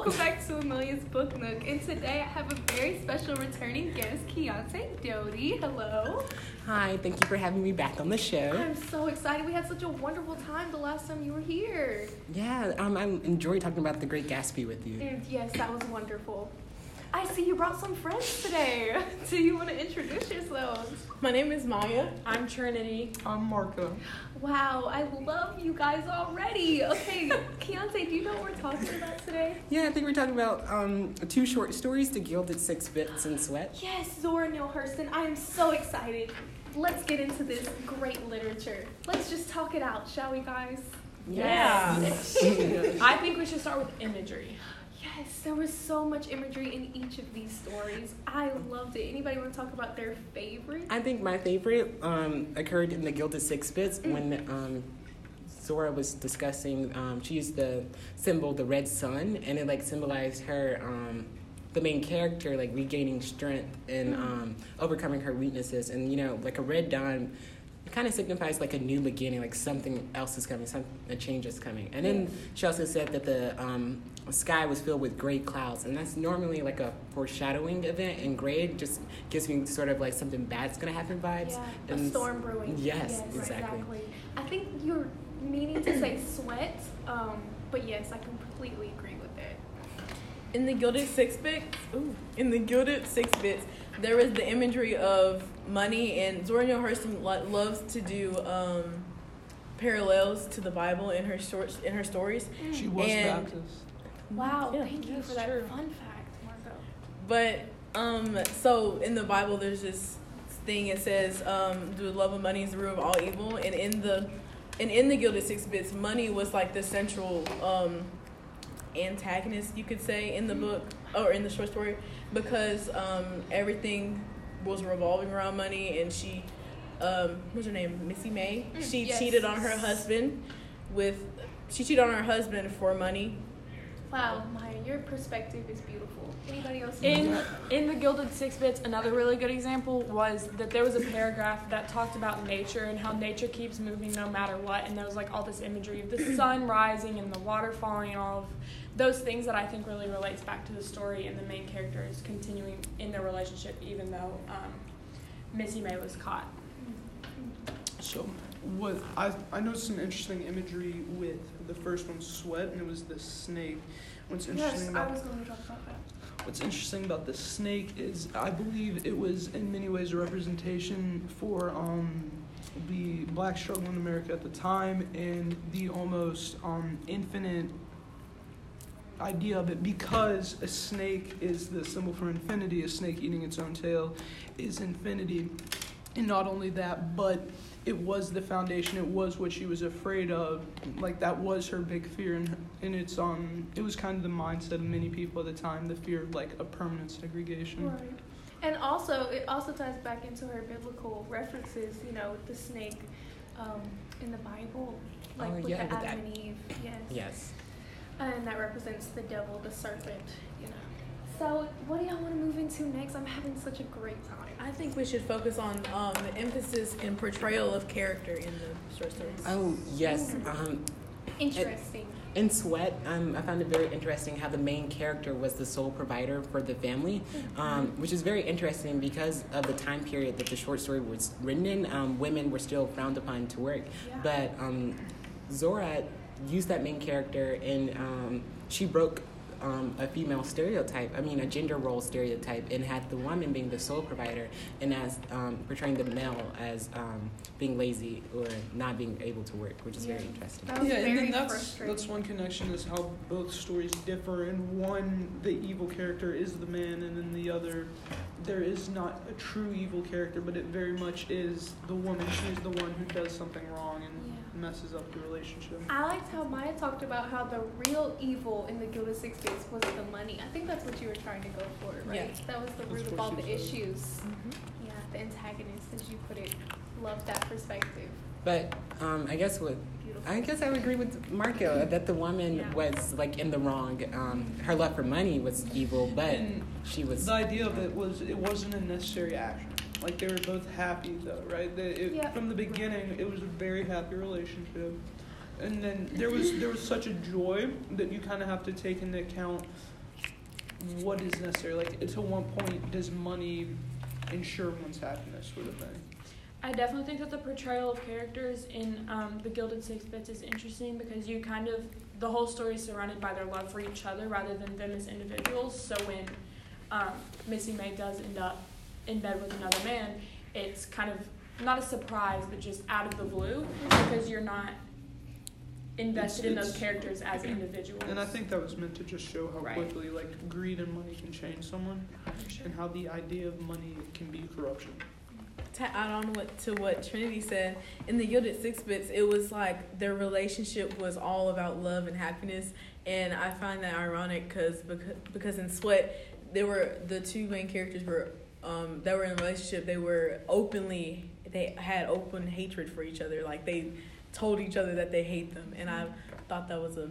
Welcome back to Amelia's Book Nook, and today I have a very special returning guest, Keontae Doty. Hello. Hi, thank you for having me back on the show. I'm so excited. We had such a wonderful time the last time you were here. Yeah, um, I enjoyed talking about The Great Gatsby with you. And yes, that was wonderful. I see you brought some friends today. Do you want to? My name is Maya. I'm Trinity. I'm Marco. Wow, I love you guys already. Okay, Keontae, do you know what we're talking about today? Yeah, I think we're talking about um, two short stories, The Gilded Six Bits and Sweat. Yes, Zora Neale Hurston. I am so excited. Let's get into this great literature. Let's just talk it out, shall we, guys? Yeah. I think we should start with imagery. Yes, there was so much imagery in each of these stories. I loved it. Anybody want to talk about their favorite? I think my favorite um, occurred in The Gilded Six Bits when um, Zora was discussing, um, she used the symbol, the red sun, and it like symbolized her. Um, the main character like regaining strength and um, overcoming her weaknesses and you know like a red dawn it kind of signifies like a new beginning, like something else is coming, some a change is coming. And then she also said that the um, sky was filled with gray clouds, and that's normally like a foreshadowing event. And gray just gives me sort of like something bad's gonna happen vibes. Yeah, a And storm brewing. Yes, exactly. I think you're meaning to say sweat, um, but yes, I completely agree. In the Gilded Six Bits, ooh, in the Gilded Six Bits, there is the imagery of money, and Zora Neale Hurston lo- loves to do um, parallels to the Bible in her shorts, in her stories. She was And- Baptist. Wow, Yeah, thank you for that true. fun fact, Marco. But um, so in the Bible, there's this thing. It says, um, "The love of money is the root of all evil." And in the and in the Gilded Six Bits, money was like the central um, antagonist, you could say, in the book or in the short story, because um, everything was revolving around money, and she, um, what's her name, Missy May. Mm, She yes. cheated on her husband with. She cheated on her husband for money. Wow, Maya, your perspective is beautiful. Anybody else? In in the Gilded Six Bits, another really good example was that there was a paragraph that talked about nature and how nature keeps moving no matter what, and there was like all this imagery of the sun rising and the water falling and all of those things that I think really relates back to the story and the main character is continuing in their relationship even though um, Missy May was caught. So, what I I noticed some interesting imagery with the first one, sweat, and it was the snake. What's interesting yes, I about was going to talk about that. what's interesting about the snake is I believe it was in many ways a representation for um, the black struggle in America at the time and the almost um, infinite idea of it because a snake is the symbol for infinity, a snake eating its own tail is infinity. And not only that, but it was the foundation, it was what she was afraid of. Like that was her big fear and and it's um it was kind of the mindset of many people at the time, the fear of like a permanent segregation. Right. And also, it also ties back into her biblical references, you know, with the snake um, in the Bible, like Oh, with yeah, the with Adam that- and Eve. Yes. Yes. And that represents the devil, the serpent, you know. So, what do y'all want to move into next? I'm having such a great time. I think we should focus on um, the emphasis and portrayal of character in the short stories. Oh yes. Um, Interesting. In Sweat, um, I found it very interesting how the main character was the sole provider for the family, um, which is very interesting because of the time period that the short story was written in. Um, women were still frowned upon to work, Yeah. but um, Zora used that main character and um, she broke um, a female stereotype, I mean, a gender role stereotype, and had the woman being the sole provider and as um, portraying the male as um, being lazy or not being able to work, which is very interesting. That was yeah, and then that's that's one connection is how both stories differ. In one, the evil character is the man, and in the other, there is not a true evil character, but it very much is the woman. She's the one who does something wrong and Yeah. Messes up the relationship. I liked how Maya talked about how the real evil in the Gilded Six Bits was the money. I think that's what you were trying to go for, right? Yeah. That was the root of all she the said. issues. Yeah, the antagonist, as you put it. Love that perspective. But um, I guess what Beautiful. I guess I would agree with Marco that the woman Yeah. was like in the wrong. Um, her love for money was evil, but And she was. The idea of it was it wasn't a necessary action. Like they were both happy though, right? They, it, Yeah. From the beginning, it was a very happy relationship. and then there was there was such a joy that you kind of have to take into account what is necessary. Like, to what point does money ensure one's happiness, sort of thing. I definitely think that the portrayal of characters in um, the Gilded Six Bits is interesting because you kind of the whole story is surrounded by their love for each other rather than them as individuals. So when um, Missy May does end up in bed with another man, it's kind of not a surprise, but just out of the blue because you're not invested in It's- those characters as individuals. And I think that was meant to just show how Right. quickly like greed and money can change someone, and how the idea of money can be corruption. to add on what to what Trinity said, in the Gilded Six Bits, it was like their relationship was all about love and happiness, and I find that ironic because because because in Sweat, they were the two main characters were um that were in a relationship. They were openly they had open hatred for each other, like they told each other that they hate them, and I thought that was a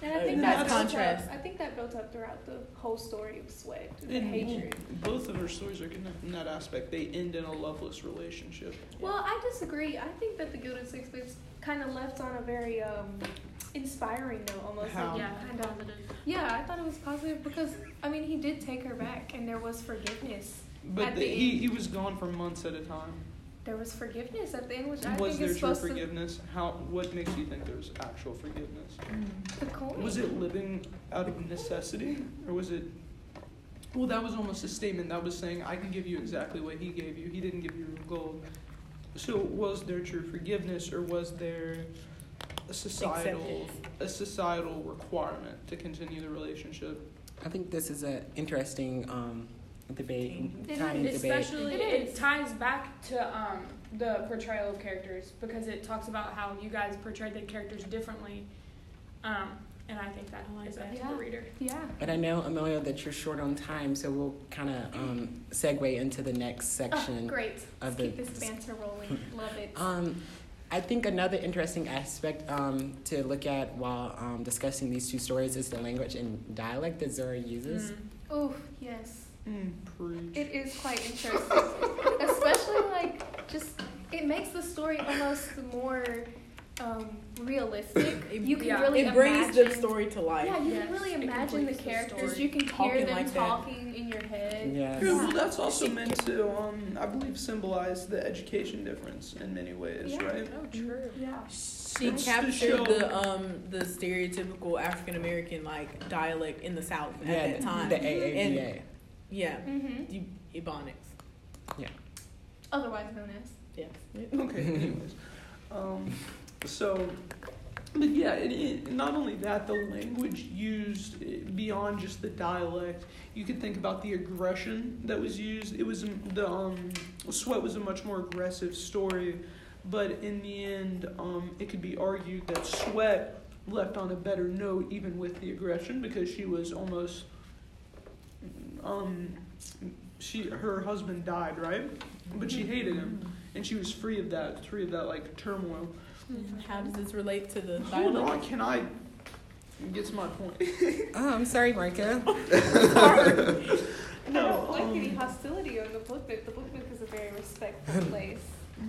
And I think that built contrast. Up, I think that built up throughout the whole story of Sweat, the And hatred. both of her stories are connected in that aspect. They end in a loveless relationship. Well, I disagree. I think that the Gilded Six Bits kind of left on a very um, inspiring though almost. How? Like, yeah, kind of positive. yeah, I thought it was positive because I mean he did take her back, and there was forgiveness. But At the, the he, end. he was gone for months at a time. There was forgiveness at the end, which I was think there is true supposed forgiveness? How? What makes you think there's actual forgiveness? the coin. Was it living out of necessity, or was it? Well, that was almost a statement that was saying, "I can give you exactly what he gave you. He didn't give you gold." So, was there true forgiveness, or was there a societal a societal requirement to continue the relationship? I think this is an interesting um, debate, It timing is, debate. Especially, It it, is. ties back to um, the portrayal of characters because it talks about how you guys portrayed the characters differently, um, and I think that I like is up that. to the reader. Yeah. And I know, Amelia, that you're short on time, so we'll kind of um, segue into the next Oh, section. great. of Let's keep this banter rolling. Love it. Um, I think another interesting aspect um, to look at while um, discussing these two stories is the language and dialect that Zora uses. Mm. Oh yes. Mm. It is quite interesting, especially like just it makes the story almost more um, realistic. It- You can yeah. really it brings the story to life. Yeah, you Yes, can really imagine the completes the characters. You can hear them like that. talking in your head. Yeah. Yeah, well, that's also meant to, um, I believe, symbolize the education difference in many ways, Yeah. right? Oh, true. Yeah. She It's to captured show- the um the stereotypical African American like dialect in the South at Yeah, that the, time. the AAVA. Yeah, Mm-hmm. E- Ebonics. Yeah. Otherwise known as. Yeah. Okay, anyways. Um, so, but yeah, it, it, not only that, the language used beyond just the dialect, you could think about the aggression that was used. It was the um, Sweat was a much more aggressive story, but in the end, um, it could be argued that Sweat left on a better note even with the aggression because she was almost um she her husband died right but she hated him and she was free of that free of that like turmoil How does this relate to the hold dialect? on can i get to my point Oh, I'm sorry, Marika. I no don't like any hostility on the Book Nook. The Book Nook is a very respectful place.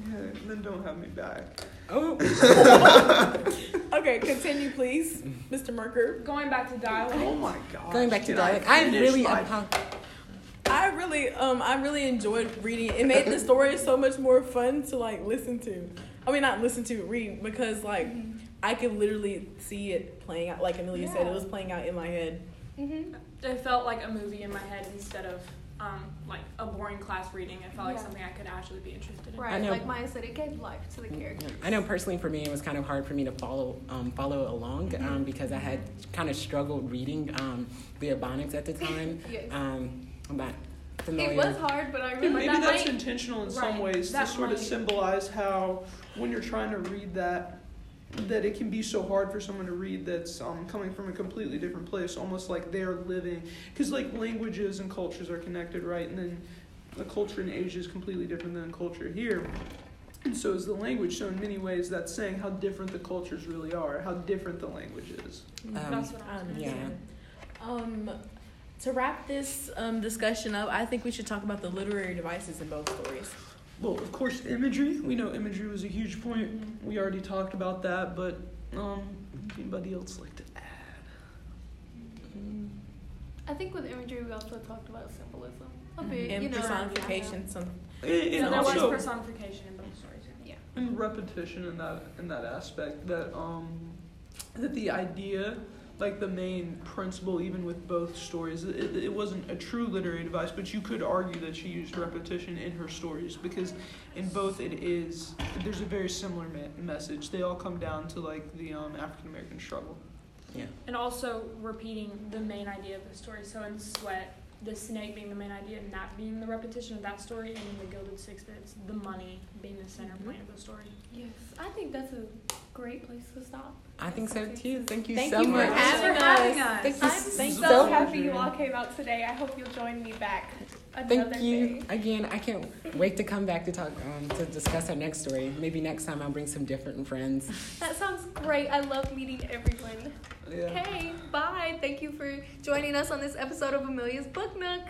yeah, then don't have me back Oh, Okay, continue, please, Mr. Merker. Going back to dialect. oh my god going back to Can I dialect, I really my- apo- I really, um, I really enjoyed reading. It made the story so much more fun to like listen to. I mean, not listen to, read because like I could literally see it playing out. Like Amelia said, it was playing out in my head. Mm-hmm. It felt like a movie in my head instead of um, like a boring class reading. It felt like something I could actually be interested in. Right. I know. Like Maya said, it gave life to the characters. I know personally for me it was kind of hard for me to follow um, follow along um, because I had kind of struggled reading um, the Ebonics at the time. Yes. Um, I'm not familiar. It was hard, but I Yeah, remember maybe that that's might- intentional in some right, ways to that sort of symbolize how when you're trying to read that that it can be so hard for someone to read that's um, coming from a completely different place almost like they're living because like languages and cultures are connected right and then the culture in asia is completely different than the culture here and so is the language so in many ways that's saying how different the cultures really are how different the language is Um, That's what I I was yeah. Um, to wrap this um, discussion up, I think we should talk about the literary devices in both stories. well of course imagery we know imagery was a huge point we already talked about that but Um, anybody else like to add? I think with imagery, we also talked about symbolism a Mhm. bit. And you know, personification. Some And, and so there also, was personification in both stories. Yeah. Yeah. and repetition in that in that aspect that um that the idea like the main principle even with both stories it, it wasn't a true literary device but you could argue that she used repetition in her stories because in both it is there's a very similar me- message they all come down to like the um, african american struggle Yeah. And also repeating the main idea of the story. So in Sweat, the snake being the main idea and that being the repetition of that story, and in the Gilded Six Bits, the money being the center point of the story. Yes, I think that's a great place to stop. I think so too. Thank you Thank so you for much. having for having us. us. Thank you I'm Thank so so happy you all came out today. I hope you'll join me back another Thank you day. again. I can't wait to come back to talk um, to discuss our next story. Maybe next time I'll bring some different friends. That sounds great. I love meeting everyone. yeah Okay, bye. Thank you for joining us on this episode of Amelia's Book Nook.